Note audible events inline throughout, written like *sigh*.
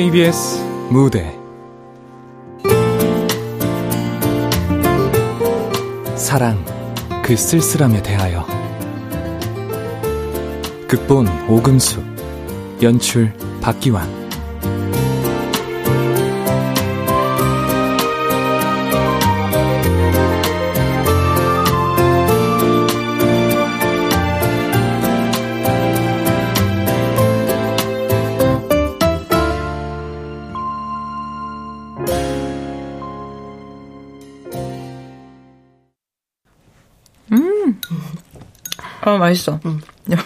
KBS 무대. 사랑 그 쓸쓸함에 대하여. 극본 오금숙 연출 박기환 아, 맛있어. 응. *laughs*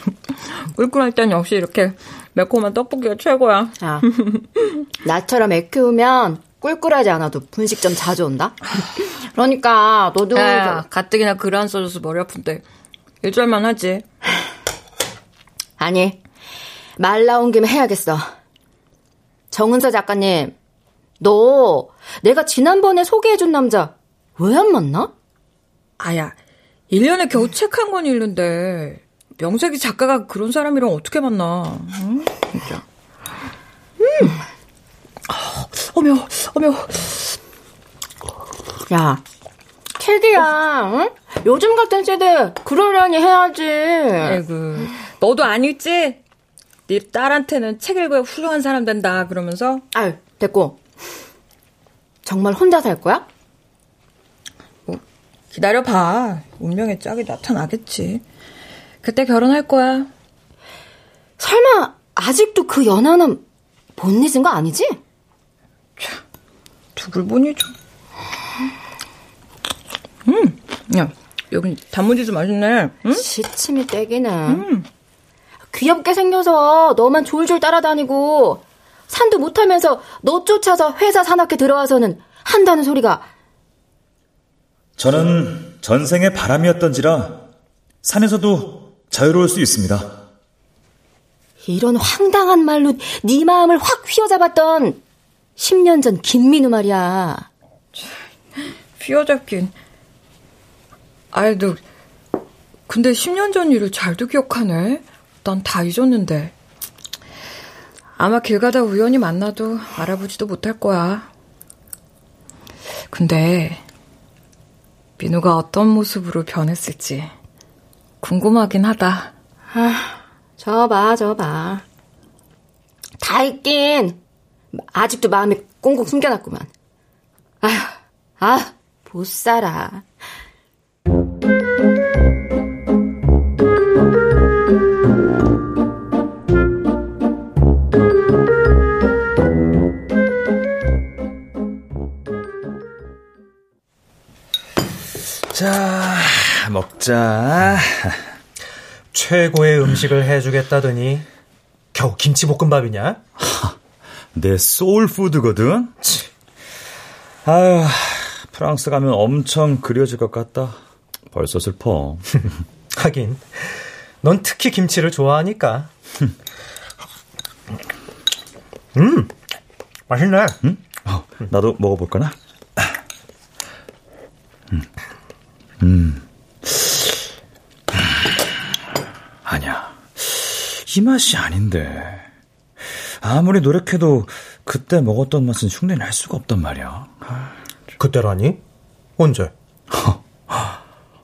꿀꿀할 땐 역시 이렇게 매콤한 떡볶이가 최고야. 야, *laughs* 나처럼 애 키우면 꿀꿀하지 않아도 분식점 자주 온다? 그러니까, 너도. 야, 가뜩이나 글 안 써줘서 머리 아픈데. 일절만 하지. 아니, 말 나온 김에 해야겠어. 정은서 작가님, 너 내가 지난번에 소개해준 남자 왜 안 만나? 아야, 1년에 겨우 책 한 권 읽는데 명색이 작가가 그런 사람이랑 어떻게 만나? 응? 진짜. 음. 아, 어며, 어며. 야, 책이야, 응? 요즘 같은 세대 그러려니 해야지. 아이고, 너도 안 읽지? 네 딸한테는 책 읽어야 훌륭한 사람 된다 그러면서? 아유, 됐고. 정말 혼자 살 거야? 기다려봐. 운명의 짝이 나타나겠지. 그때 결혼할 거야. 설마 아직도 그 연하남 못 잊은 거 아니지? 참, 누굴 못 잊어. 음, 야, 여기 단무지도 맛있네. 응? 시침이 떼기는. 음. 귀엽게 생겨서 너만 졸졸 따라다니고 산도 못하면서 너 쫓아서 회사 산악회 들어와서는 한다는 소리가 저는 전생의 바람이었던지라 산에서도 자유로울 수 있습니다. 이런 황당한 말로 네 마음을 확 휘어잡았던 10년 전 김민우 말이야. 휘어잡긴. 아이, 너, 근데 10년 전 일을 잘도 기억하네? 난 다 잊었는데. 아마 길 가다 우연히 만나도 알아보지도 못할 거야. 근데, 민우가 어떤 모습으로 변했을지 궁금하긴 하다. 아, 저 봐, 저 봐. 다 있긴. 아직도 마음에 꽁꽁 숨겨놨구만. 아휴, 아, 못 살아. 먹자. 최고의 음식을 해주겠다더니 겨우 김치볶음밥이냐? 내 소울푸드거든? 아유, 프랑스 가면 엄청 그려질 것 같다. 벌써 슬퍼. *laughs* 하긴, 넌 특히 김치를 좋아하니까. 음, 맛있네. 음? 어, 나도 먹어볼까나? 음. 음. 아니야. 이 맛이 아닌데. 아무리 노력해도 그때 먹었던 맛은 흉내 낼 수가 없단 말이야. 그때라니? 언제? *laughs*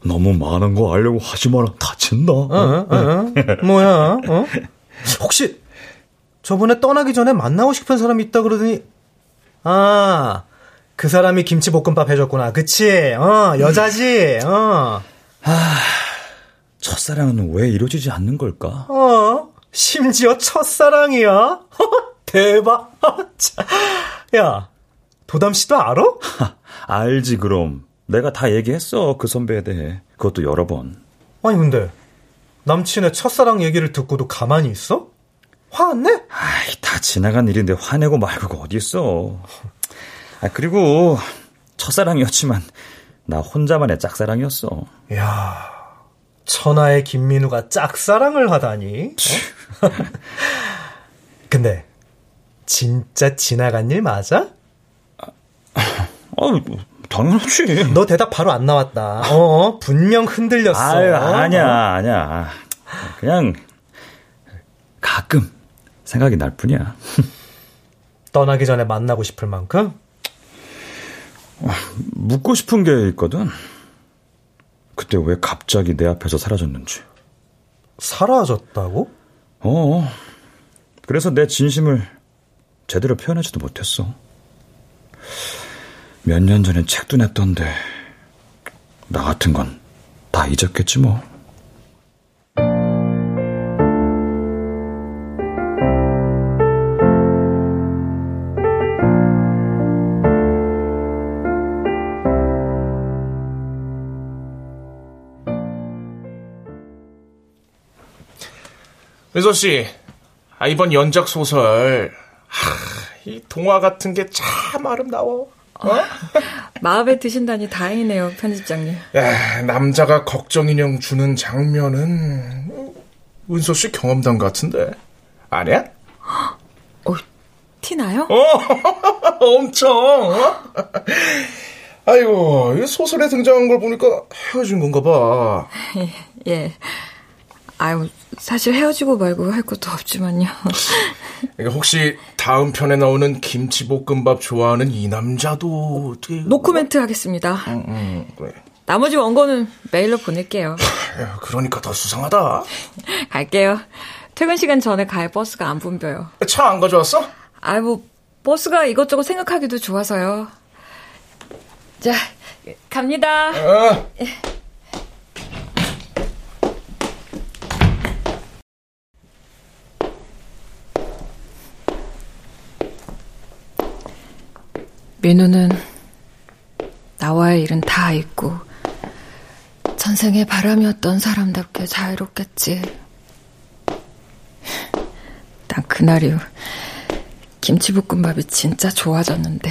너무 많은 거 알려고 하지 마라. 다친다. 어, 어, 어. 뭐야? 어? *laughs* 혹시 저번에 떠나기 전에 만나고 싶은 사람이 있다 그러더니 아, 그 사람이 김치볶음밥 해줬구나. 그치? 어, 여자지? 어. 아, 첫사랑은 왜 이루어지지 않는 걸까? 어, 심지어 첫사랑이야? *laughs* 대박. *laughs* 야, 도담 씨도 알아? 알지, 그럼. 내가 다 얘기했어, 그 선배에 대해. 그것도 여러 번. 아니, 근데, 남친의 첫사랑 얘기를 듣고도 가만히 있어? 화안 내? 아이, 다 지나간 일인데 화내고 말고가 어디 있어. 아, 그리고, 첫사랑이었지만, 나 혼자만의 짝사랑이었어. 야 천하의 김민우가 짝사랑을 하다니. 어? *laughs* 근데, 진짜 지나간 일 맞아? 어, 당연하지. 너 대답 바로 안 나왔다. 어, 어 분명 흔들렸어. 아유, 아니야, 아니야. 그냥 가끔 생각이 날 뿐이야. *laughs* 떠나기 전에 만나고 싶을 만큼? 묻고 싶은 게 있거든. 그때 왜 갑자기 내 앞에서 사라졌는지. 사라졌다고? 어. 그래서 내 진심을 제대로 표현하지도 못했어. 몇 년 전에 책도 냈던데, 나 같은 건 다 잊었겠지 뭐. 은서 씨, 아, 이번 연작 소설, 하, 이 동화 같은 게 참 아름다워. 어? 마음에 드신다니 다행이네요, 편집장님. 야, 남자가 걱정 인형 주는 장면은 은서 씨 경험담 같은데 아니야? 어, 티나요? 어, *laughs* 엄청. 어? 아이고, 이 소설에 등장한 걸 보니까 헤어진 건가 봐. *laughs* 예. 아유, 사실 헤어지고 말고 할 것도 없지만요. *laughs* 그러니까 혹시 다음 편에 나오는 김치볶음밥 좋아하는 이 남자도 어떻게 노코멘트 하겠습니다. 응, 응, 그래. 나머지 원고는 메일로 보낼게요. 야, 그러니까 더 수상하다. *laughs* 갈게요. 퇴근 시간 전에 갈 버스가 안 붐벼요. 차 안 가져왔어? 아이 뭐 버스가 이것저것 생각하기도 좋아서요. 자, 갑니다. 어. 민우는 나와의 일은 다 잊고 전생의 바람이었던 사람답게 자유롭겠지. 난 그날 이후 김치볶음밥이 진짜 좋아졌는데.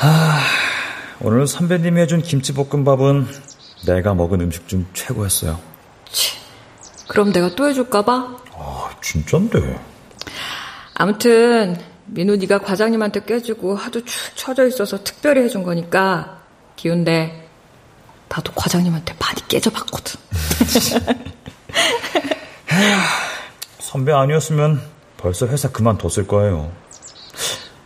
아, 오늘 선배님이 해준 김치볶음밥은 내가 먹은 음식 중 최고였어요. 치, 그럼 내가 또 해줄까봐? 아, 진짠데. 아무튼 민우 네가 과장님한테 깨지고 하도 축 처져 있어서 특별히 해준 거니까 기운데 나도 과장님한테 많이 깨져봤거든. *laughs* 선배 아니었으면 벌써 회사 그만뒀을 거예요.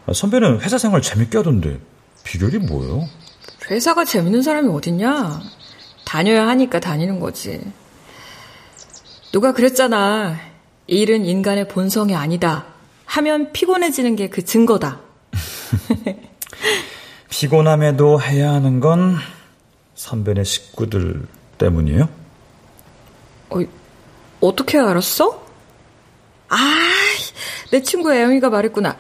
아, 선배는 회사 생활 재밌게 하던데 비결이 뭐예요? 회사가 재밌는 사람이 어딨냐? 다녀야 하니까 다니는 거지. 누가 그랬잖아. 일은 인간의 본성이 아니다. 하면 피곤해지는 게 그 증거다. *laughs* 피곤함에도 해야 하는 건 선배네 식구들 때문이에요? 어, 어떻게 알았어? 아, 내 친구 애영이가 말했구나.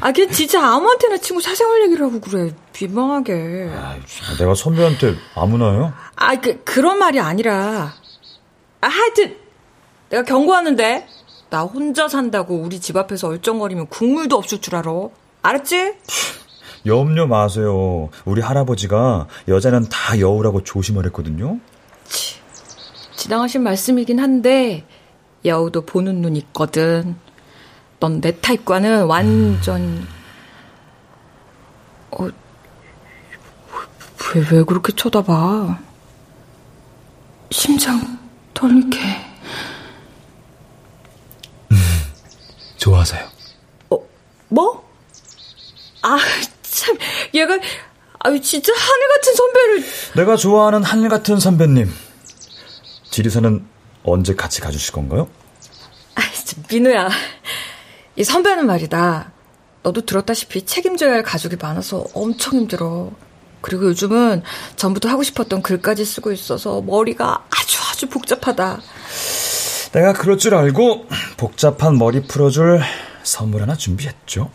아, 걔 진짜 아무한테나 친구 사생활 얘기를 하고 그래. 비방하게. 아, 내가 선배한테 아무나요? 아, 그, 그런 말이 아니라. 아, 하여튼, 내가 경고하는데. 나 혼자 산다고 우리 집 앞에서 얼쩡거리면 국물도 없을 줄 알아. 알았지? *laughs* 염려 마세요. 우리 할아버지가 여자는 다 여우라고 조심을 했거든요. 치, 지당하신 말씀이긴 한데 여우도 보는 눈 있거든. 넌 내 타입과는 완전 *sighs* 어, 왜, 왜 그렇게 쳐다봐? 심장 떨리게. 좋아서요. 어, 뭐? 아, 참, 얘가, 아유, 진짜 하늘 같은 선배를. 내가 좋아하는 하늘 같은 선배님. 지리산은 언제 같이 가주실 건가요? 아, 민우야. 이 선배는 말이다. 너도 들었다시피 책임져야 할 가족이 많아서 엄청 힘들어. 그리고 요즘은 전부터 하고 싶었던 글까지 쓰고 있어서 머리가 아주 아주 복잡하다. 내가 그럴 줄 알고 복잡한 머리 풀어줄 선물 하나 준비했죠. 어?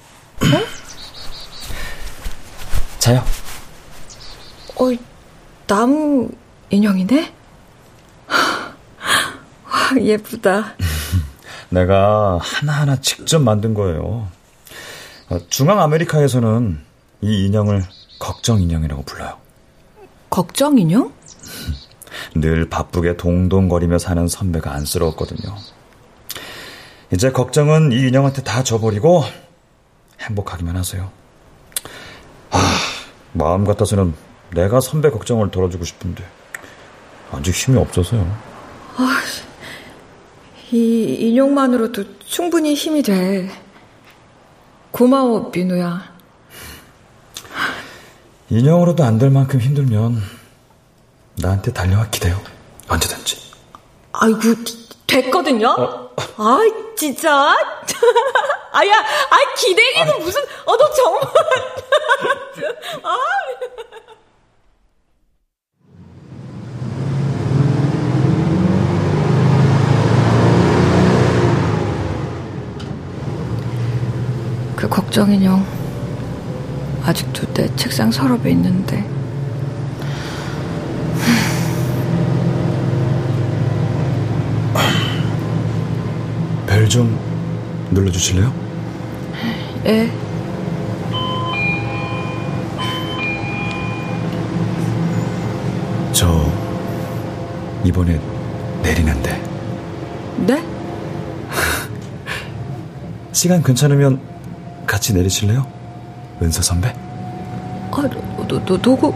자요. 어, 나무 인형이네? *laughs* 와, 예쁘다. *laughs* 내가 하나하나 직접 만든 거예요. 중앙 아메리카에서는 이 인형을 걱정 인형이라고 불러요. 걱정 인형? *laughs* 늘 바쁘게 동동거리며 사는 선배가 안쓰러웠거든요. 이제 걱정은 이 인형한테 다 줘버리고 행복하기만 하세요. 아, 마음 같아서는 내가 선배 걱정을 덜어주고 싶은데. 아직 힘이 없어서요. 아, 이 인형만으로도 충분히 힘이 돼. 고마워, 민우야. 인형으로도 안 될 만큼 힘들면 나한테 달려와 기대요. 언제든지. 아이고, 됐거든요? 어? 아이, 진짜? *laughs* 아야, 아, 기대기는 아. 무슨, 어, 너 정말. *laughs* 아. 그 걱정 인형 아직도 내 책상 서랍에 있는데 좀 눌러주실래요? 예. 저 이번에 내리는데. 네? *laughs* 시간 괜찮으면 같이 내리실래요? 은서 선배? 아, 너, 너, 너, 누구? 어,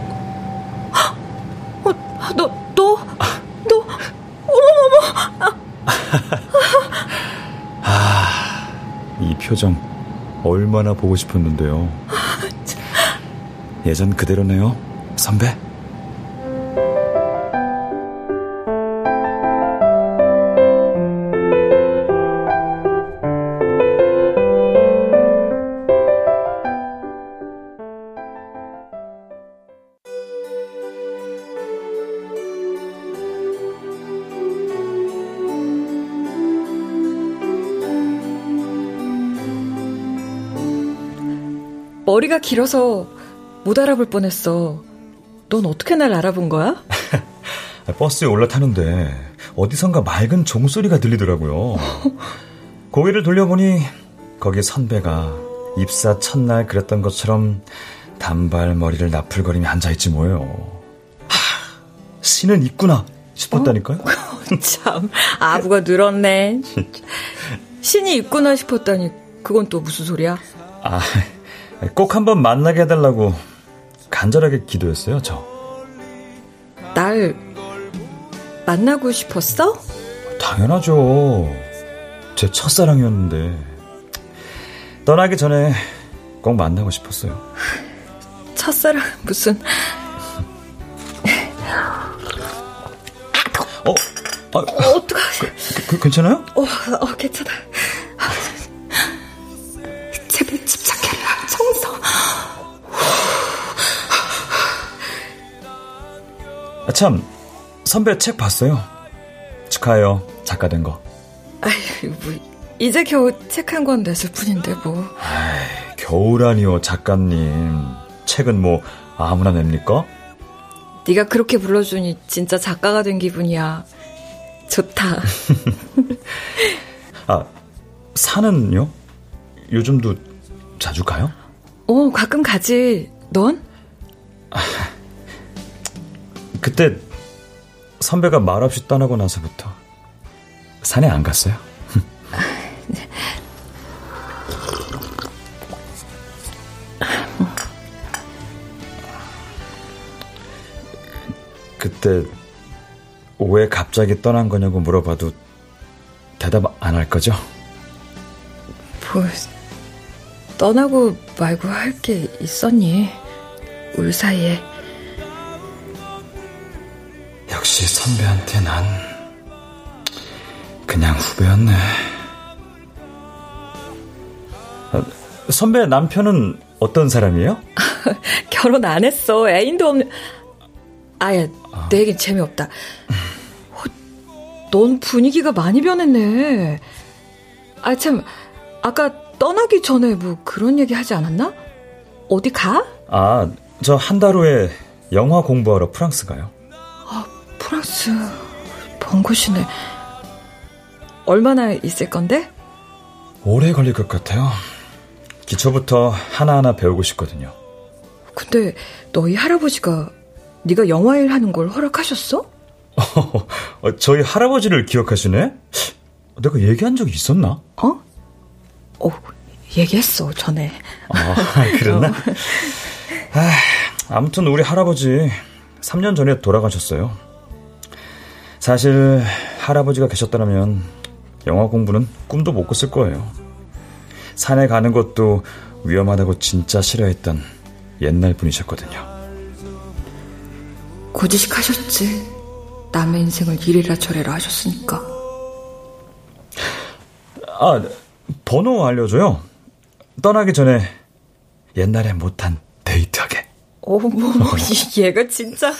너, 너, 너, 어머머머! 아, 이 표정 얼마나 보고 싶었는데요. 예전 그대로네요, 선배. 길어서 못 알아볼 뻔했어. 넌 어떻게 날 알아본 거야? *laughs* 버스에 올라타는데 어디선가 맑은 종소리가 들리더라고요. *laughs* 고개를 돌려보니 거기 선배가 입사 첫날 그랬던 것처럼 단발 머리를 나풀거리며 앉아있지 뭐예요. 하, 신은 있구나 싶었다니까요. 어? *laughs* 참 아부가 늘었네. 신이 있구나 싶었다니 그건 또 무슨 소리야? 아, 꼭 한번 만나게 해달라고 간절하게 기도했어요, 저. 날 만나고 싶었어? 당연하죠. 제 첫사랑이었는데. 떠나기 전에 꼭 만나고 싶었어요. 첫사랑 무슨 어? 아, 어, 어떡하지? 그, 그, 괜찮아요? 어, 어 괜찮아. 아, 참, 선배 책 봤어요. 축하해요. 작가 된 거. 아유, 뭐, 이제 겨우 책 한 권 냈을 뿐인데, 뭐. 아이, 겨우라니요, 작가님. 책은 뭐, 아무나 냅니까? 네가 그렇게 불러주니 진짜 작가가 된 기분이야. 좋다. *laughs* 아, 산은요? 요즘도 자주 가요? 어, 가끔 가지. 넌? 아, 그때 선배가 말없이 떠나고 나서부터 산에 안 갔어요. *laughs* 그때 왜 갑자기 떠난 거냐고 물어봐도 대답 안 할 거죠? 뭐 떠나고 말고 할 게 있었니? 울 사이에 역시 선배한테 난 그냥 후배였네. 아, 선배 남편은 어떤 사람이에요? *laughs* 결혼 안 했어. 애인도 없는. 아야, 아. 내 얘긴 재미없다. 어, 넌 분위기가 많이 변했네. 아, 참, 아까 떠나기 전에 뭐 그런 얘기 하지 않았나? 어디 가? 아, 저 한 달 후에 영화 공부하러 프랑스 가요. 아, 프랑스. 먼 곳이네. 얼마나 있을 건데? 오래 걸릴 것 같아요. 기초부터 하나하나 배우고 싶거든요. 근데 너희 할아버지가 네가 영화일 하는 걸 허락하셨어? *laughs* 어, 저희 할아버지를 기억하시네? 내가 얘기한 적이 있었나? 어? 어, 얘기했어, 전에. 아, *laughs* 그랬나? *laughs* 어. 아, 아무튼 우리 할아버지 3년 전에 돌아가셨어요. 사실 할아버지가 계셨다면 영화 공부는 꿈도 못 꿨을 거예요. 산에 가는 것도 위험하다고 진짜 싫어했던 옛날 분이셨거든요. 고지식 하셨지. 남의 인생을 이래라 저래라 하셨으니까. 아, 번호 알려줘요. 떠나기 전에 옛날에 못한 데이트하게. 어머, *laughs* 얘가 진짜.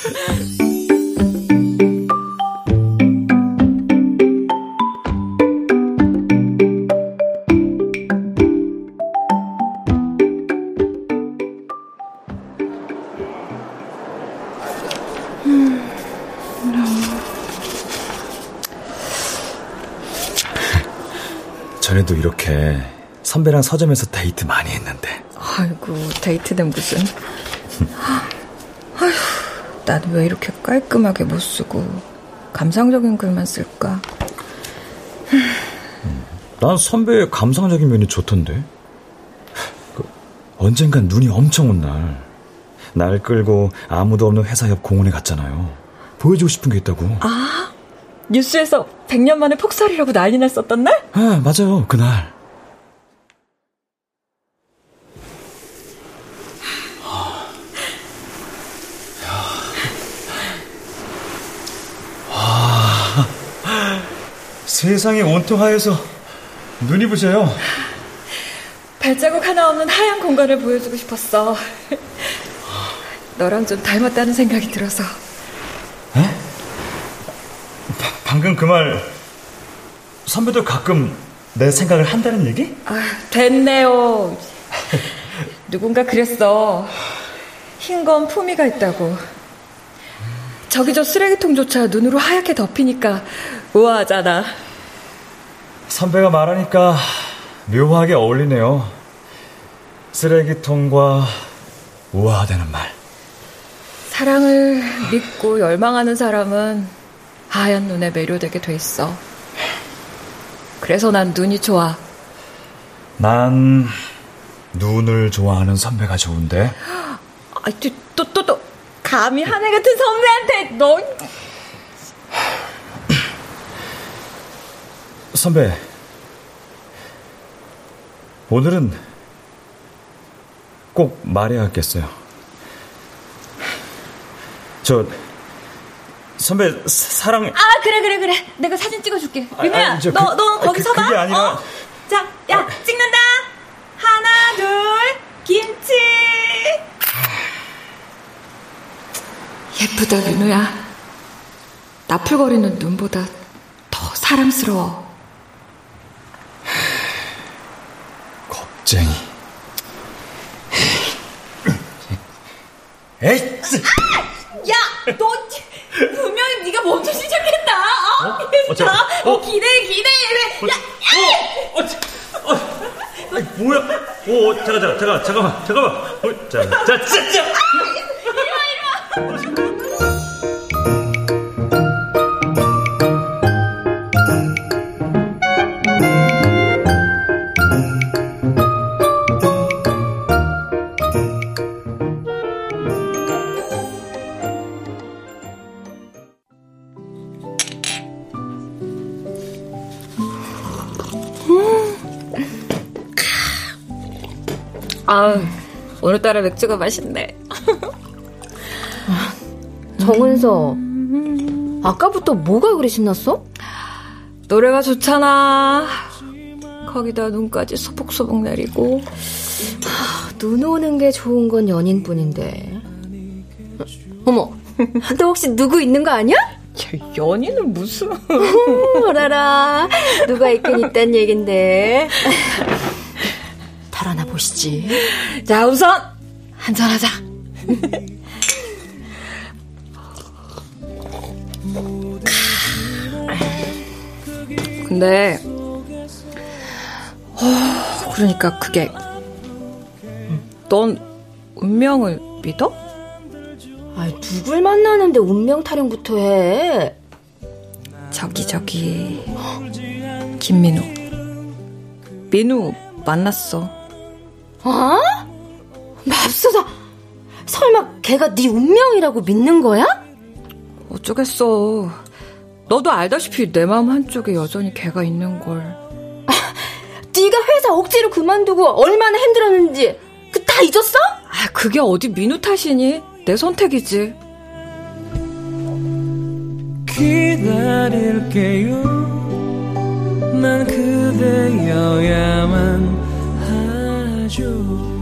선배랑 서점에서 데이트 많이 했는데. 아이고, 데이트는 무슨. 아휴, 나도 왜 이렇게 깔끔하게 못 쓰고, 감상적인 글만 쓸까? 난 선배의 감상적인 면이 좋던데. 그, 언젠간 눈이 엄청 온 날, 날 끌고 아무도 없는 회사 옆 공원에 갔잖아요. 보여주고 싶은 게 있다고. 아, 뉴스에서 100년 만에 폭설이라고 난리 났었던 날? 아, 맞아요. 그날. 세상이 온통 하얘서 눈이 부셔요. 발자국 하나 없는 하얀 공간을 보여주고 싶었어. 너랑 좀 닮았다는 생각이 들어서. 에? 바, 방금 그 말 선배도 가끔 내 생각을 한다는 얘기? 아, 됐네요. 누군가 그랬어. 흰 건 품위가 있다고. 저기 저 쓰레기통조차 눈으로 하얗게 덮이니까 우아하잖아. 선배가 말하니까 묘하게 어울리네요. 쓰레기통과 우아하다는 말. 사랑을 믿고 열망하는 사람은 하얀 눈에 매료되게 돼 있어. 그래서 난 눈이 좋아. 난 눈을 좋아하는 선배가 좋은데. 아, 또, 또, 또, 감히 하늘 같은 선배한테 너. 선배, 오늘은 꼭 말해야겠어요. 저 선배 사랑. 아 그래 그래 그래. 내가 사진 찍어줄게. 민호야, 아니, 저너 그- 너 거기 그- 서봐. 그게 아니라- 어? 자, 야 찍는다. 하나 둘 김치. 예쁘다 민호야. 나풀거리는 눈보다 더 사랑스러워. 겁쟁이. 에이, 쓰- 야, 너 분명히 네가 먼저 시작했다. 어? 어, 저- 자, 어, 어? 기대해 기대해. 야, 어, 어, 어, 아니, 뭐야? 오, 잠깐, 잠깐, 잠깐, 잠깐만, 잠깐만. 어, 자, 자, 진짜. 아, 오늘따라 맥주가 맛있네. *laughs* 정은서, 아까부터 뭐가 그리 신났어? 노래가 좋잖아. 거기다 눈까지 소복소복 내리고. 눈 오는 게 좋은 건 연인뿐인데. 어머, 너 혹시 누구 있는 거 아니야? 연인은 무슨? *laughs* 오라라, 누가 있긴 있단 얘긴데. *laughs* 보시지. *laughs* 자, 우선 한잔하자. *laughs* 근데 어, 그러니까 그게 넌 운명을 믿어? 아이, 누굴 만나는데 운명 타령부터 해. 저기 저기 *gasps* 김민우 민우 만났어 어? 맙소사, 설마 걔가 네 운명이라고 믿는 거야? 어쩌겠어 너도 알다시피 내 마음 한쪽에 여전히 걔가 있는 걸. 아, 네가 회사 억지로 그만두고 얼마나 힘들었는지 그 다 잊었어? 아, 그게 어디 민우 탓이니? 내 선택이지. 기다릴게요. 난 그대여야만 하죠.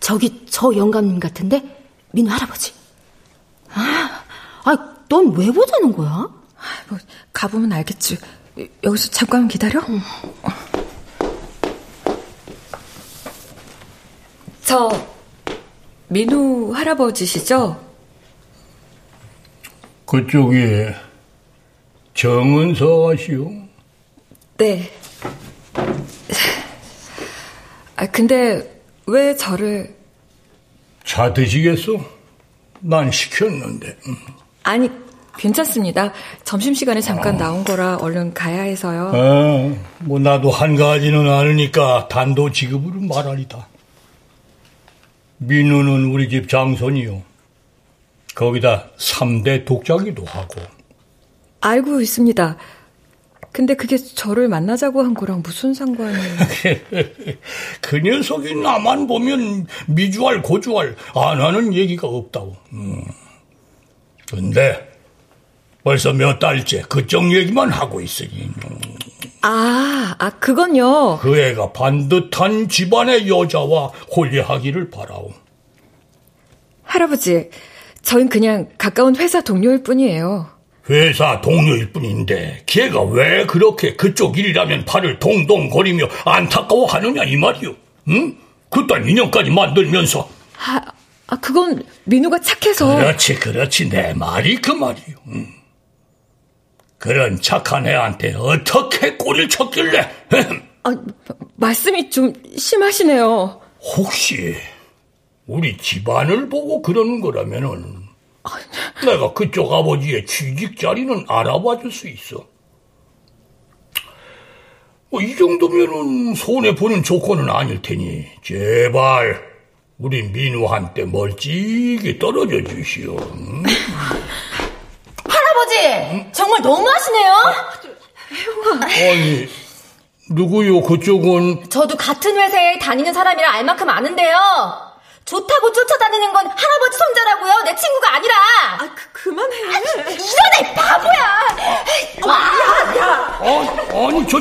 저기 저 영감님 같은데? 민우 할아버지. 아, 아, 넌 왜 보자는 거야? 아, 뭐 가보면 알겠지. 여기서 잠깐 기다려. 응. 저 민우 할아버지시죠? 그쪽이 정은서 아시오? 네. 아 근데 왜 저를 차 드시겠소? 난 시켰는데. 아니 괜찮습니다. 점심시간에 잠깐 어. 나온 거라 얼른 가야 해서요. 아, 뭐 나도 한 가지는 아니니까 단도 지급으로 말하리다. 민우는 우리 집 장손이요. 거기다 3대 독자기도 하고. 알고 있습니다. 근데 그게 저를 만나자고 한 거랑 무슨 상관이... *laughs* 그 녀석이 나만 보면 미주알 고주알 안 하는 얘기가 없다고. 음. 근데 벌써 몇 달째 그쪽 얘기만 하고 있으니. 아, 아, 그건요. 그 애가 반듯한 집안의 여자와 홀리하기를 바라오. 할아버지, 저희 그냥 가까운 회사 동료일 뿐이에요. 회사 동료일 뿐인데 걔가 왜 그렇게 그쪽 일이라면 팔을 동동거리며 안타까워하느냐 이 말이오. 응? 그딴 인형까지 만들면서. 아, 아 그건 민우가 착해서. 그렇지, 그렇지. 내 말이 그 말이오. 응. 그런 착한 애한테 어떻게 꼬리를 쳤길래? *laughs* 아, 말씀이 좀 심하시네요. 혹시 우리 집안을 보고 그러는 거라면은 *laughs* 내가 그쪽 아버지의 취직 자리는 알아봐 줄 수 있어. 뭐 이 정도면은 손해 보는 조건은 아닐 테니 제발 우리 민우한테 멀찍이 떨어져 주시오. 응? *laughs* 할아버지 응? 정말 너무하시네요. 아니 누구요 그쪽은? 저도 같은 회사에 다니는 사람이라 알 만큼 아는데요. 좋다고 쫓아다니는 건 할아버지 손자라고요. 내 친구가 아니라. 아, 그, 그만해. 아, 이런 애 바보야. 아, 야, 야. 아, 아니, 저.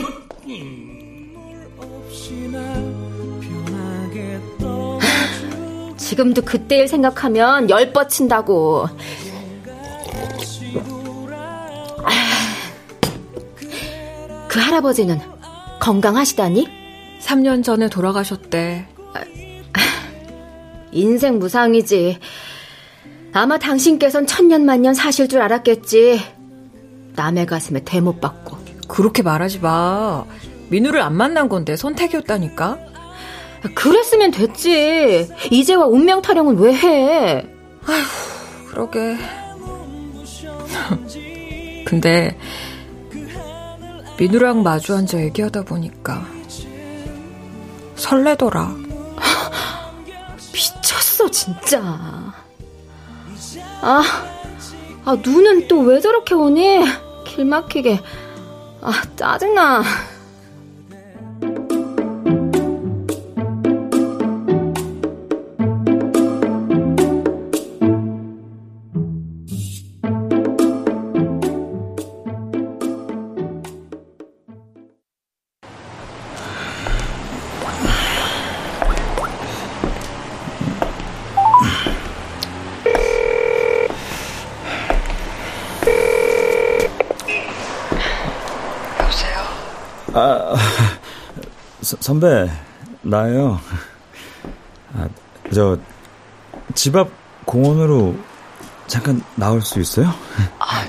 지금도 그때 일 생각하면 열 뻗친다고. 그 할아버지는 건강하시다니? 3년 전에 돌아가셨대. 인생 무상이지. 아마 당신께선 천년만년 사실 줄 알았겠지. 남의 가슴에 대못 받고. 그렇게 말하지 마. 민우를 안 만난 건데 선택이었다니까. 그랬으면 됐지. 이제와 운명 타령은 왜 해? 아휴, 그러게. *laughs* 근데 민우랑 마주 앉아 얘기하다 보니까 설레더라. 미쳤어, 진짜. 아, 아, 눈은 또 왜 저렇게 오니? 길 막히게. 아, 짜증나. 선배, 나예요. *laughs* 아, 저, 집 앞 공원으로 잠깐 나올 수 있어요? *laughs* 아,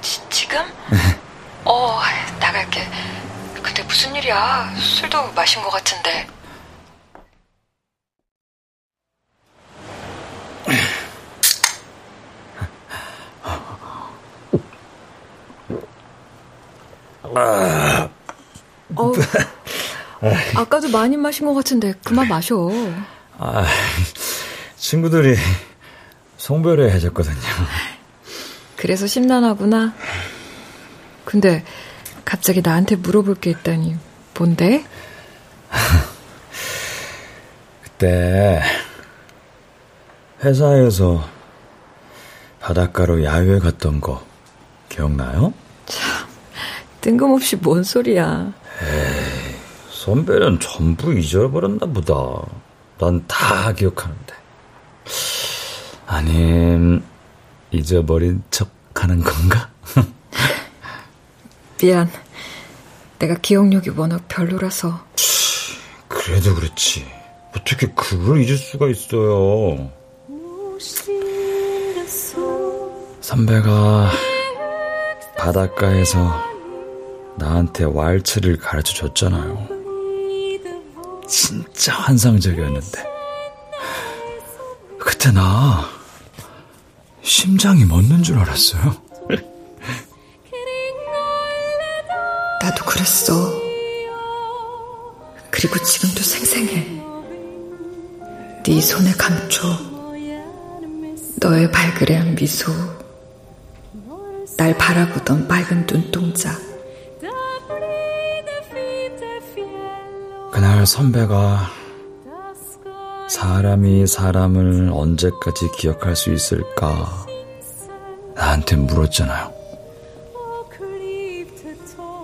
지, 지금? 어, 나갈게. 근데 무슨 일이야? 술도 마신 것 같은데. 아. 어, *laughs* 아까도 많이 마신 것 같은데 그만 마셔. 아, 친구들이 송별회 해줬거든요. 그래서 심란하구나. 근데 갑자기 나한테 물어볼 게 있다니 뭔데? *laughs* 그때 회사에서 바닷가로 야유회 갔던 거 기억나요? 참, 뜬금없이 뭔 소리야. 에이, 선배는 전부 잊어버렸나 보다. 난 다 기억하는데. 아님, 잊어버린 척 하는 건가? *laughs* 미안. 내가 기억력이 워낙 별로라서. 그래도 그렇지. 어떻게 그걸 잊을 수가 있어요. 선배가 바닷가에서 나한테 왈츠를 가르쳐 줬잖아요. 진짜 환상적이었는데. 그때 나 심장이 멎는 줄 알았어요. *laughs* 나도 그랬어. 그리고 지금도 생생해. 네 손의 감촉, 너의 발그레한 미소, 날 바라보던 맑은 눈동자. 그날 선배가 사람이 사람을 언제까지 기억할 수 있을까 나한테 물었잖아요.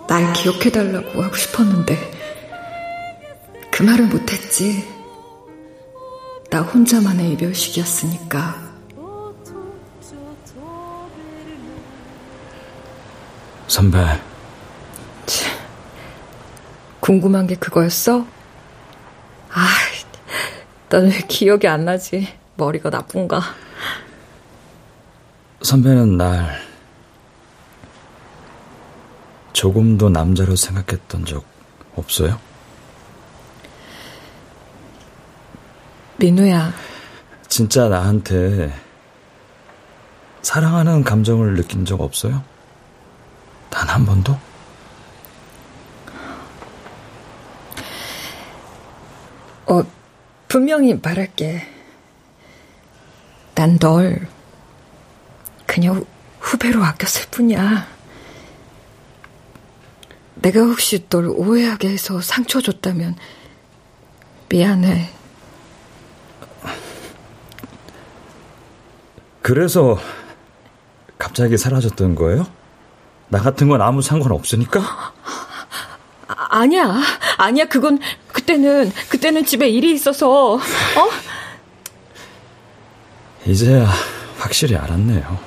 날 기억해달라고 하고 싶었는데 그 말을 못했지. 나 혼자만의 이별식이었으니까. 선배. 궁금한 게 그거였어? 아, 난 왜 기억이 안 나지? 머리가 나쁜가? 선배는 날 조금도 남자로 생각했던 적 없어요? 민우야. 진짜 나한테 사랑하는 감정을 느낀 적 없어요? 단 한 번도? 어, 분명히 말할게. 난 널 그냥 후배로 아꼈을 뿐이야. 내가 혹시 널 오해하게 해서 상처 줬다면 미안해. 그래서 갑자기 사라졌던 거예요? 나 같은 건 아무 상관 없으니까? 아, 아니야. 아니야. 그건 그때는 그때는 집에 일이 있어서. 어? 이제야 확실히 알았네요.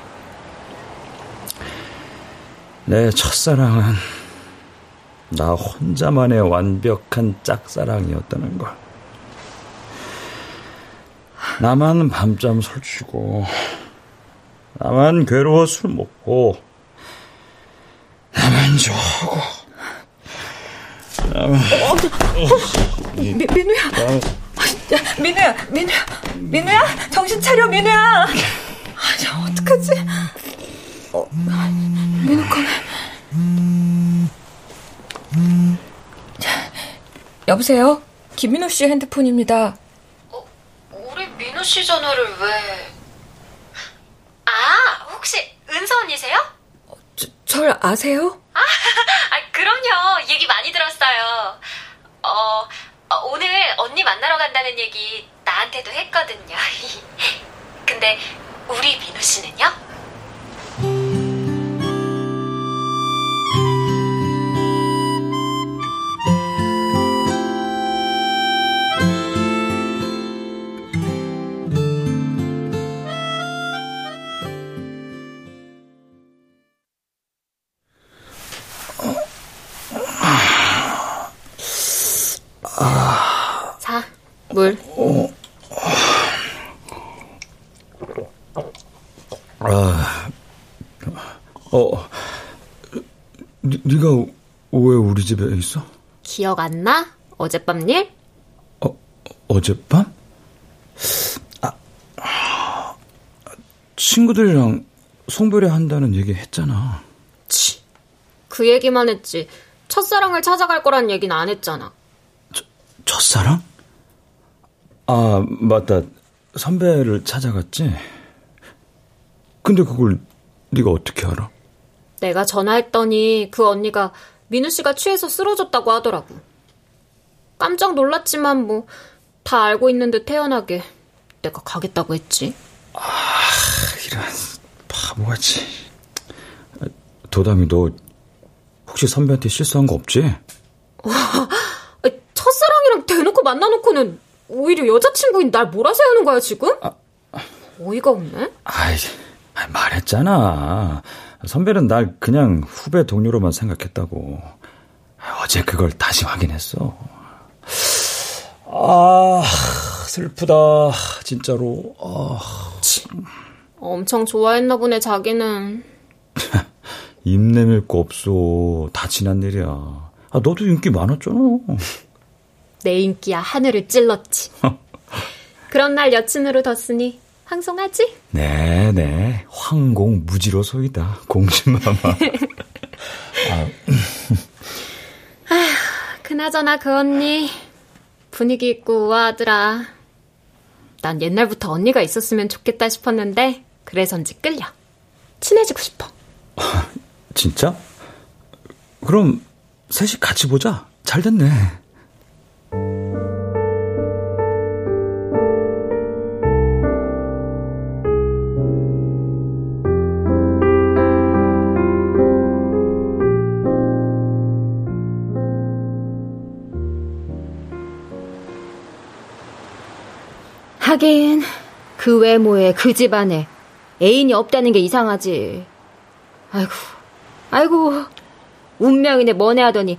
내 첫사랑은 나 혼자만의 완벽한 짝사랑이었다는 걸. 나만 밤잠 설치고, 나만 괴로워 술 먹고, 나만 좋아하고. 어, 어, 미, 민우야. 야, 민우야, 민우야, 민우야, 정신 차려, 민우야. 아, 어떡하지? 어, 민우 거네. 여보세요? 김민우 씨 핸드폰입니다. 어, 우리 민우 씨 전화를 왜? 아, 혹시 은서 언니세요? 어, 저, 절 아세요? 아, 아, 그럼요. 얘기 많이 들었어요. 어, 어, 오늘 언니 만나러 간다는 얘기 나한테도 했거든요. *laughs* 근데 우리 민우 씨는요? 집에 있어? 기억 안 나? 어젯밤 일? 어, 어젯밤? 아, 친구들이랑 송별회 한다는 얘기 했잖아. 치, 그 얘기만 했지. 첫사랑을 찾아갈 거란 얘기는 안 했잖아. 저, 첫사랑? 아, 맞다. 선배를 찾아갔지? 근데 그걸 네가 어떻게 알아? 내가 전화했더니 그 언니가 민우 씨가 취해서 쓰러졌다고 하더라고. 깜짝 놀랐지만 뭐 다 알고 있는 듯 태연하게 내가 가겠다고 했지. 아, 이런 바보같이. 도담이 너 혹시 선배한테 실수한 거 없지? 와, 첫사랑이랑 대놓고 만나놓고는 오히려 여자친구인 날 몰아 세우는 거야 지금? 아, 어이가 없네. 아이, 말했잖아. 선배는 날 그냥 후배 동료로만 생각했다고. 어제 그걸 다시 확인했어. 아, 슬프다. 진짜로. 아. 엄청 좋아했나 보네, 자기는. *laughs* 입 내밀 거 없어. 다 지난 일이야. 아, 너도 인기 많았잖아. 내 인기야 하늘을 찔렀지. *laughs* 그런 날 여친으로 뒀으니 황송하지? 네네. 네. 황공 무지로 소이다. 공신마마. *laughs* 아. 그나저나 그 언니 분위기 있고 우아하더라. 난 옛날부터 언니가 있었으면 좋겠다 싶었는데 그래서인지 끌려. 친해지고 싶어. *laughs* 진짜? 그럼 셋이 같이 보자. 잘 됐네. 하긴 그 외모에 그 집안에 애인이 없다는 게 이상하지. 아이고, 아이고, 운명이네 뭐네 하더니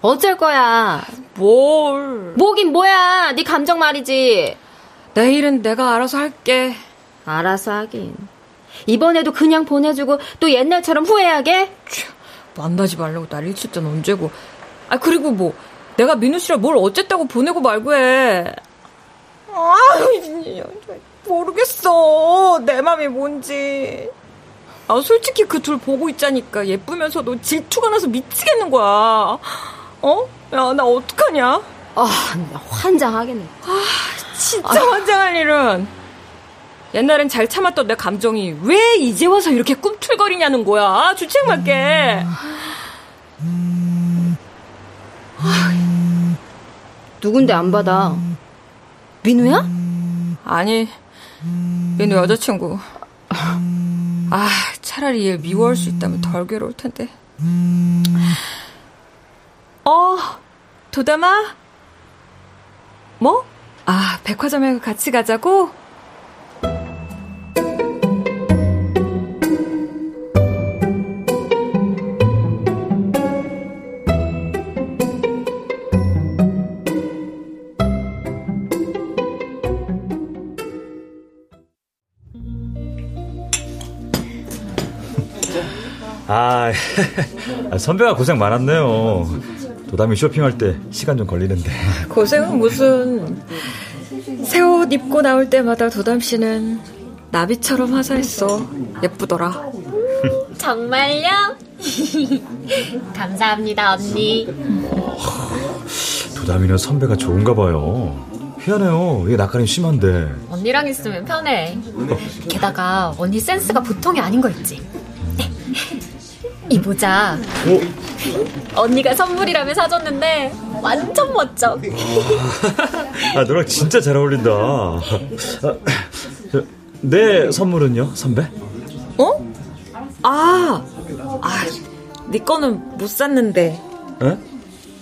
어쩔 거야. 뭘? 뭐긴 뭐야. 네 감정 말이지. 내일은 내가 알아서 할게. 알아서 하긴. 이번에도 그냥 보내주고 또 옛날처럼 후회하게? 만나지 말라고 날 일칠 땐 언제고. 아 그리고 뭐 내가 민우 씨랑 뭘 어쨌다고 보내고 말고 해. 아유, 모르겠어. 내 맘이 뭔지. 아, 솔직히 그 둘 보고 있자니까 예쁘면서도 질투가 나서 미치겠는 거야. 어? 야, 나 어떡하냐? 아, 나 환장하겠네. 아, 진짜 아. 환장할 일은. 옛날엔 잘 참았던 내 감정이 왜 이제 와서 이렇게 꿈틀거리냐는 거야. 아, 주책 맞게. 누군데 안 받아? 민우야? 아니, 민우 여자친구. 아, 차라리 얘 미워할 수 있다면 덜 괴로울 텐데. 어, 도담아? 뭐? 아, 백화점에 같이 가자고? *laughs* 아, 선배가 고생 많았네요. 도담이 쇼핑할 때 시간 좀 걸리는데. 고생은 무슨. 새 옷 입고 나올 때마다 도담 씨는 나비처럼 화사했어. 예쁘더라. 정말요? *laughs* 감사합니다, 언니. 도담이는 선배가 좋은가 봐요. 희한해요. 이게 낯가림 심한데. 언니랑 있으면 편해. 게다가 언니 센스가 보통이 아닌 거 있지. 이 모자. 오. 언니가 선물이라며 사줬는데 완전 멋져. 아, 너랑 진짜 잘 어울린다. 아, 내 선물은요, 선배? 어? 아, 아, 네 거는 못 샀는데. 에?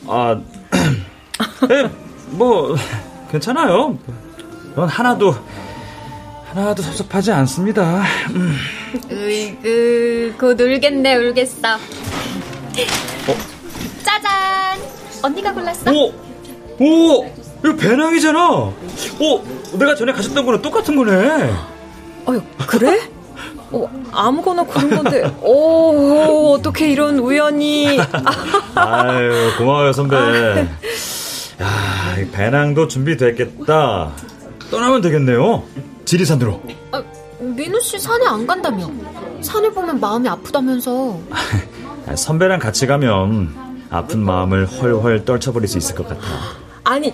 아, *clears throat* 에, 뭐 괜찮아요. 넌 하나도 하나도 섭섭하지 않습니다. 음. 으이그, 곧 울겠네, 울겠어. 어? 짜잔! 언니가 골랐어. 오! 오! 이거 배낭이잖아! 오! 내가 전에 가졌던 거랑 똑같은 거네! 어휴, 그래? *laughs* 어, 아무거나 그런 건데, 오, 어떻게 이런 우연히. *laughs* 아유, 고마워요, 선배. 아. 야, 배낭도 준비됐겠다. 떠나면 되겠네요. 지리산으로. 아, 민우 씨 산에 안 간다며. 산을 보면 마음이 아프다면서. *laughs* 선배랑 같이 가면 아픈 마음을 헐헐 떨쳐버릴 수 있을 것 같아. 아니,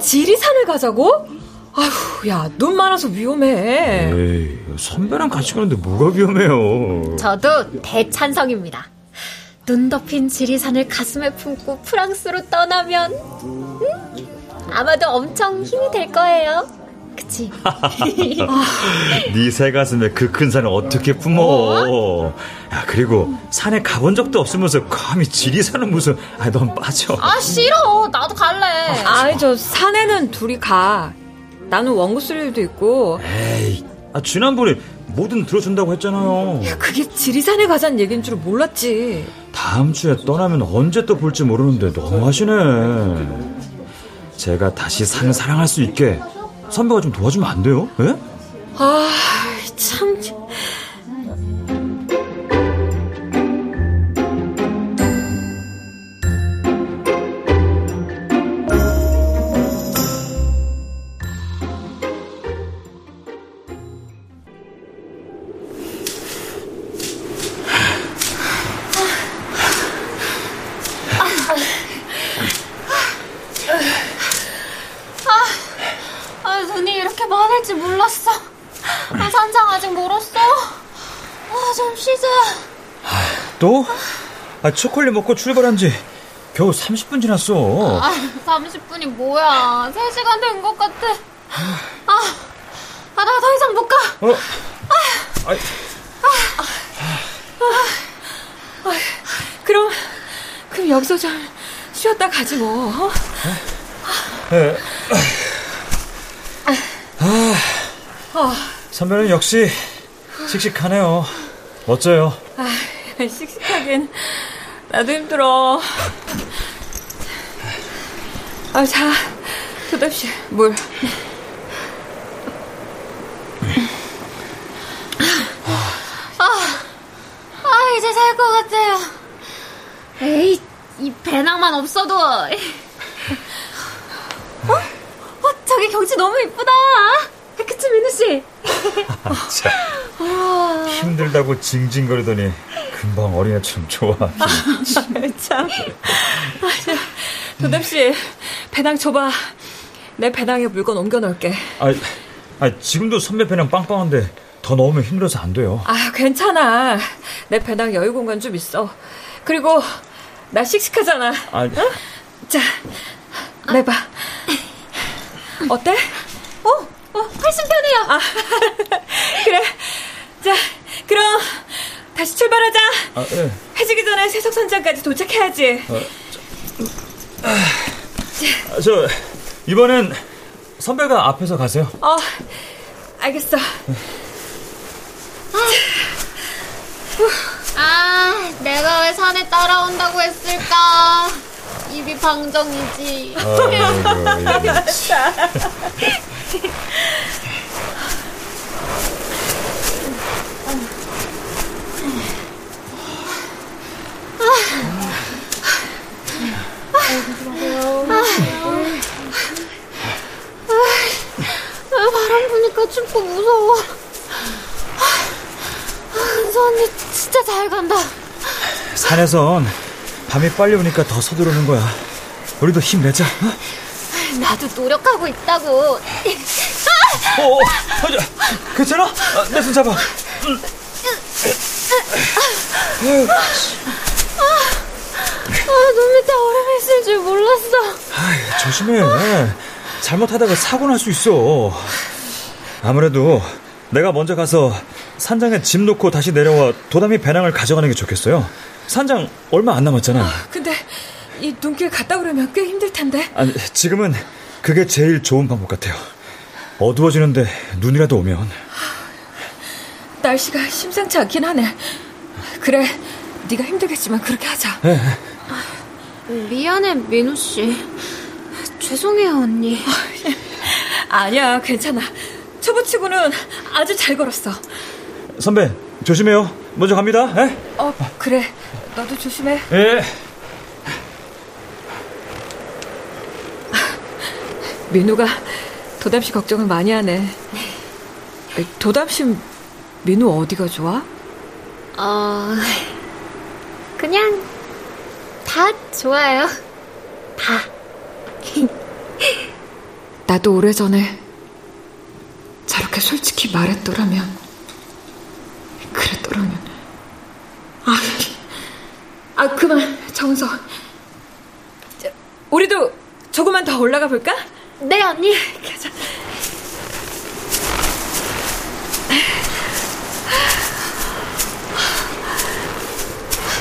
지리산을 가자고? 아휴, 야, 눈 많아서 위험해. 에이, 선배랑 같이 가는데 뭐가 위험해요. 저도 대찬성입니다. 눈 덮인 지리산을 가슴에 품고 프랑스로 떠나면 음? 아마도 엄청 힘이 될 거예요. 그치? *laughs* 네새 가슴에 그 큰 산을 어떻게 품어? 야, 그리고 산에 가본 적도 없으면서 감히 지리산은 무슨, 아, 넌 빠져. 아 싫어. 나도 갈래. 아이, 저 산에는 둘이 가. 나는 원고 쓸 일도 있고. 에이, 아, 지난번에 뭐든 들어준다고 했잖아요. 그게 지리산에 가자는 얘기인 줄 몰랐지. 다음 주에 떠나면 언제 또 볼지 모르는데 너무 하시네. 제가 다시 산을 사랑할 수 있게 선배가 좀 도와주면 안 돼요? 예? 아, 참. 아, 초콜릿 먹고 출발한 지 겨우 30분 지났어. 아, 30분이 뭐야. 3시간 된 것 같아. 아, 아, 나 더 이상 못 가. 어? 아이, 그럼, 그럼 여기서 좀 쉬었다 가지 뭐. 어? 예. 아, 선배는 역시 씩씩하네요. 멋져요. 아, 씩씩하긴. 나도 힘들어. 아, 자, 도답씨, 물. 아, 이제 살 것 같아요. 에이, 이 배낭만 없어도. 어? 어, 저기 경치 너무 이쁘다. 그치, 민우씨? 힘들다고 징징거리더니 금방 어린애처럼 좋아. 참. 도답 씨, 배낭 줘봐. 내 배낭에 물건 옮겨 넣을게. 아, 아, 지금도 선배 배낭 빵빵한데 더 넣으면 힘들어서 안 돼요. 아, 괜찮아. 내 배낭 여유 공간 좀 있어. 그리고, 나 씩씩하잖아. 아, 자, 내봐. 어때? 어, 어, 훨씬 편해요. 아, *laughs* 그래. 자, 그럼 다시 출발하자. 아, 예. 해지기 전에 세석 선장까지 도착해야지. 아, 저 이번엔 선배가 앞에서 가세요. 어, 알겠어. 아, 내가 왜 산에 따라온다고 했을까? 입이 방정이지. 아이고, *laughs* *laughs* 바람 부니까 춥고 무서워. 아, 은서 언니 진짜 잘 간다. 산에선 밤이 빨리 오니까 더 서두르는 거야. 우리도 힘내자. 어? 나도 노력하고 있다고. 어, 어, 어, 저, 괜찮아? 아, 내 손 잡아. 아, 눈 밑에 얼음이 있을 줄 몰랐어. 아이, 조심해. 잘못하다가 사고 날 수 있어. 아무래도 내가 먼저 가서 산장에 짐 놓고 다시 내려와 도담이 배낭을 가져가는 게 좋겠어요. 산장 얼마 안 남았잖아. 근데 이 눈길 갔다 오려면 꽤 힘들 텐데. 아니, 지금은 그게 제일 좋은 방법 같아요. 어두워지는데 눈이라도 오면. 날씨가 심상치 않긴 하네. 그래, 네가 힘들겠지만 그렇게 하자. 미안해, 민우 씨. 죄송해요, 언니. 아니야, 괜찮아. 초보치고는 아주 잘 걸었어. 선배, 조심해요. 먼저 갑니다. 예? 어, 그래. 너도 조심해. 예. 민우가 도담씨 걱정을 많이 하네. 도담씨 민우 어디가 좋아? 어, 그냥 다 좋아요. 다. *laughs* 나도 오래전에 그렇게 솔직히 말했더라면, 그랬더라면. 아, 아 그만, 정석. 우리도 조금만 더 올라가 볼까? 네, 언니. 가자.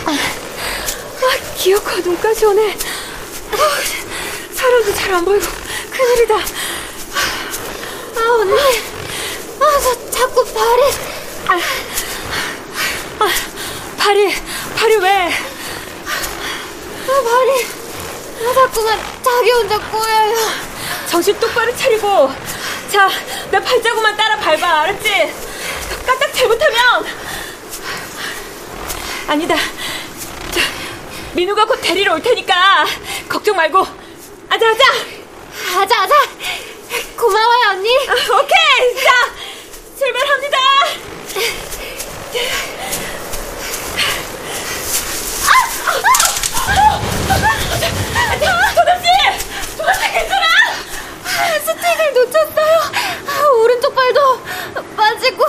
아, 기억과 눈까지 오네. 아, 사람도 잘 안 보이고 큰일이다. 아, 언니. 아, 저 자꾸 발이. 아, 아, 발이, 발이 왜? 아, 발이. 아, 자꾸만 자기 혼자 꼬여요. 정신 똑바로 차리고. 자, 내 발자국만 따라 밟아, 알았지? 까딱 잘못하면. 아니다. 자, 민우가 곧 데리러 올 테니까 걱정 말고. 아자, 아자. 아자, 아자. 고마워요, 언니. 아, 오케이. 자, 출발합니다. 도담씨! 도담씨 괜찮아? 스틱을 놓쳤어요. 오른쪽 발도 빠지고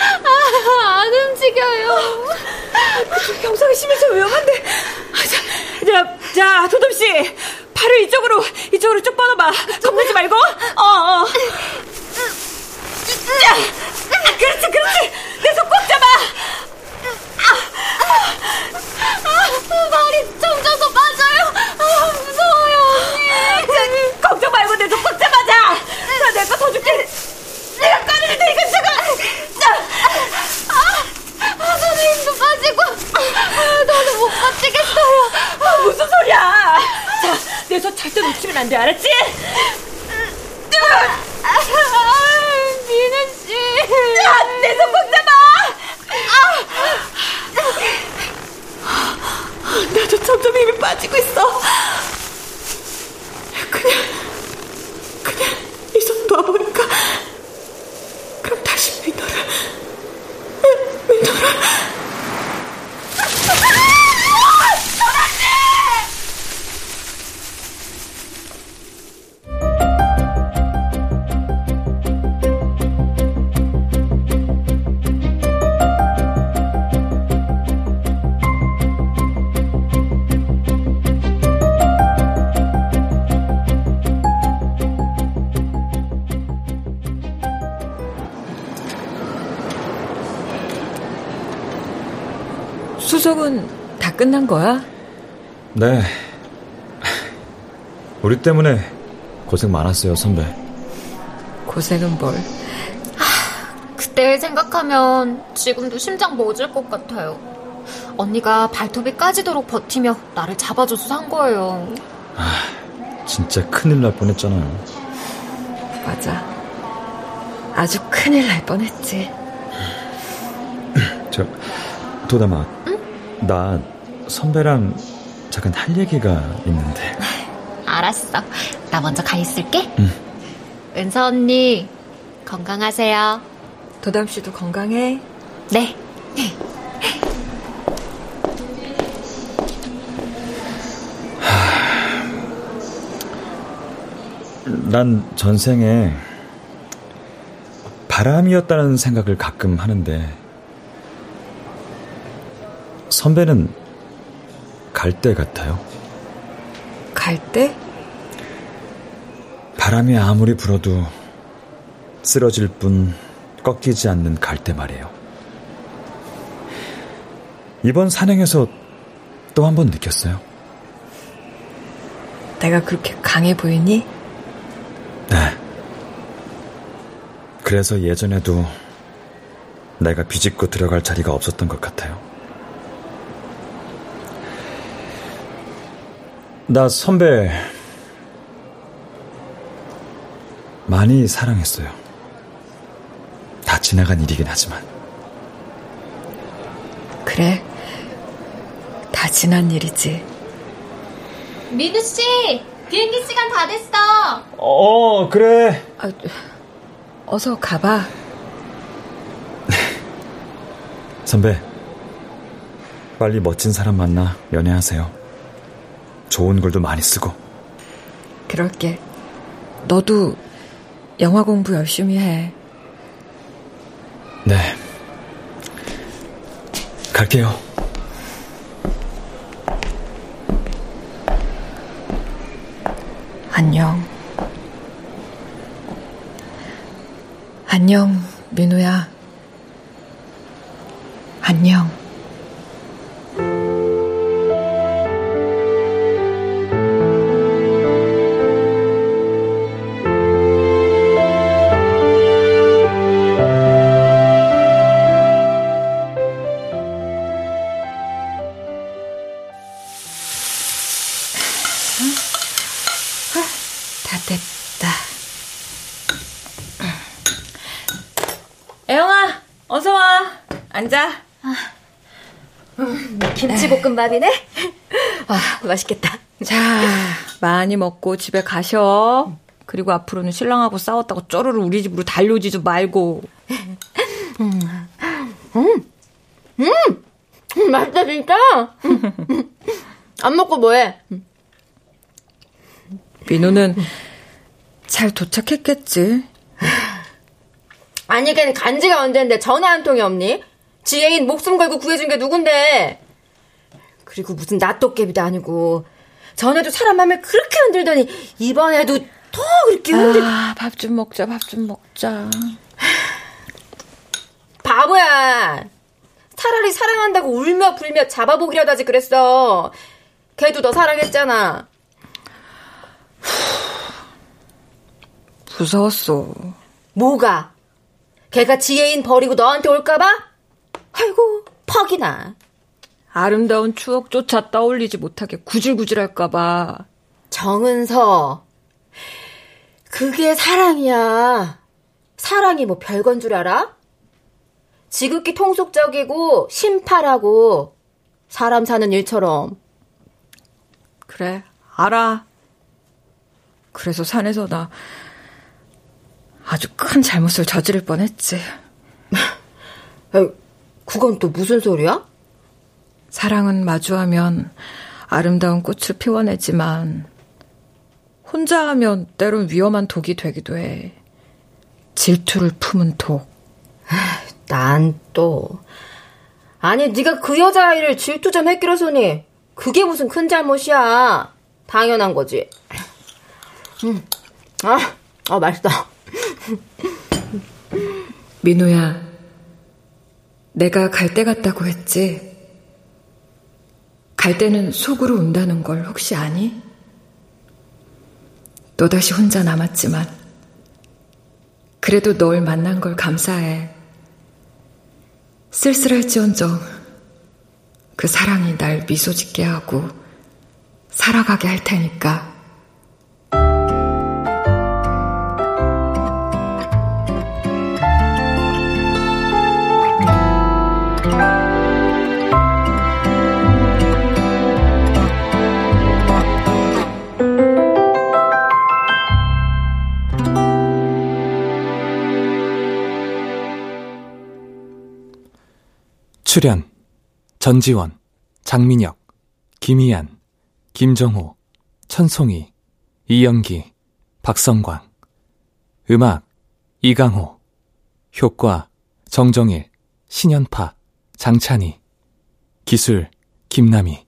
아, 안 움직여요. 경상이 심해서 위험한데. 자, 자, 자 도담씨 발을 이쪽으로 이쪽으로 쭉 뻗어봐. 겁내지 말고. 어, 어. 자, 그렇지, 그렇지. 내 손 꼭 잡아. 아, 발이 점점 더 빠져요. 아, 무서워요, 언니. 끝난 거야? 네. 우리 때문에 고생 많았어요, 선배. 고생은 뭘. 그때 생각하면 지금도 심장 멎을 것 같아요. 언니가 발톱이 까지도록 버티며 나를 잡아줘서 산 거예요. 진짜 큰일 날 뻔했잖아요. 맞아. 아주 큰일 날 뻔했지. 저, 도담아. 나 선배랑 잠깐 할 얘기가 있는데. 알았어. 나 먼저 가 있을게. 응. 은서 언니, 건강하세요. 도담 씨도 건강해. 네. 난 전생에 바람이었다는 생각을 가끔 하는데 선배는 갈대 같아요. 갈대? 바람이 아무리 불어도 쓰러질 뿐 꺾이지 않는 갈대 말이에요. 이번 산행에서 또 한 번 느꼈어요. 내가 그렇게 강해 보이니? 네. 그래서 예전에도 내가 비집고 들어갈 자리가 없었던 것 같아요. 나 선배 많이 사랑했어요. 다 지나간 일이긴 하지만. 그래. 다 지난 일이지. 민우 씨, 비행기 시간 다 됐어. 어, 그래. 아, 어서 가봐. *laughs* 선배, 빨리 멋진 사람 만나 연애하세요. 좋은 글도 많이 쓰고. 그럴게. 너도 영화 공부 열심히 해. 네. 갈게요. 안녕. 안녕, 민우야. 안녕. 김치볶음밥이네? 와, 맛있겠다. 자, 많이 먹고 집에 가셔. 그리고 앞으로는 신랑하고 싸웠다고 쪼르르 우리 집으로 달려오지도 말고. 음, 음, 음, 맛있다, 진짜. 안 먹고 뭐해? 민호는 잘 도착했겠지. 아니, 걔는 간지가 언젠데 전화 한 통이 없니? 지혜인 목숨 걸고 구해준 게 누군데? 그리고 무슨 낫도깨비도 아니고 전에도 사람 마음을 그렇게 흔들더니 이번에도 더 그렇게 흔들. 아, 밥 좀 먹자, 밥 좀 먹자. *sighs* 바보야. 차라리 사랑한다고 울며 불며 잡아보기라도 하지 그랬어. 걔도 너 사랑했잖아. *sighs* 무서웠어. 뭐가? 걔가 지혜인 버리고 너한테 올까봐? 아이고, 퍽이나. 아름다운 추억조차 떠올리지 못하게 구질구질할까봐. 정은서, 그게 사랑이야. 사랑이 뭐 별건 줄 알아? 지극히 통속적이고 심파라고 사람 사는 일처럼. 그래, 알아. 그래서 산에서 나 아주 큰 잘못을 저지를 뻔했지. *laughs* 그건 또 무슨 소리야? 사랑은 마주하면 아름다운 꽃을 피워내지만 혼자 하면 때론 위험한 독이 되기도 해. 질투를 품은 독. 난 또. 아니, 네가 그 여자아이를 질투 좀 했기로서니 그게 무슨 큰 잘못이야. 당연한 거지. 음. 아, 아 맛있다. 민호야, 내가 갈 때 같다고 했지. 갈 때는 속으로 운다는 걸 혹시 아니? 또다시 혼자 남았지만, 그래도 널 만난 걸 감사해. 쓸쓸할지언정 그 사랑이 날 미소 짓게 하고 살아가게 할 테니까. 출연 전지원, 장민혁, 김희안, 김정호, 천송이, 이영기, 박성광. 음악 이강호. 효과 정정일, 신연파, 장찬희. 기술 김남희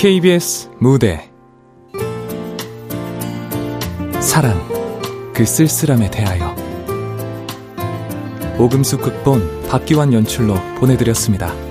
KBS 무대 사랑 그 쓸쓸함에 대하여 오금숙 극본 박기환 연출로 보내드렸습니다.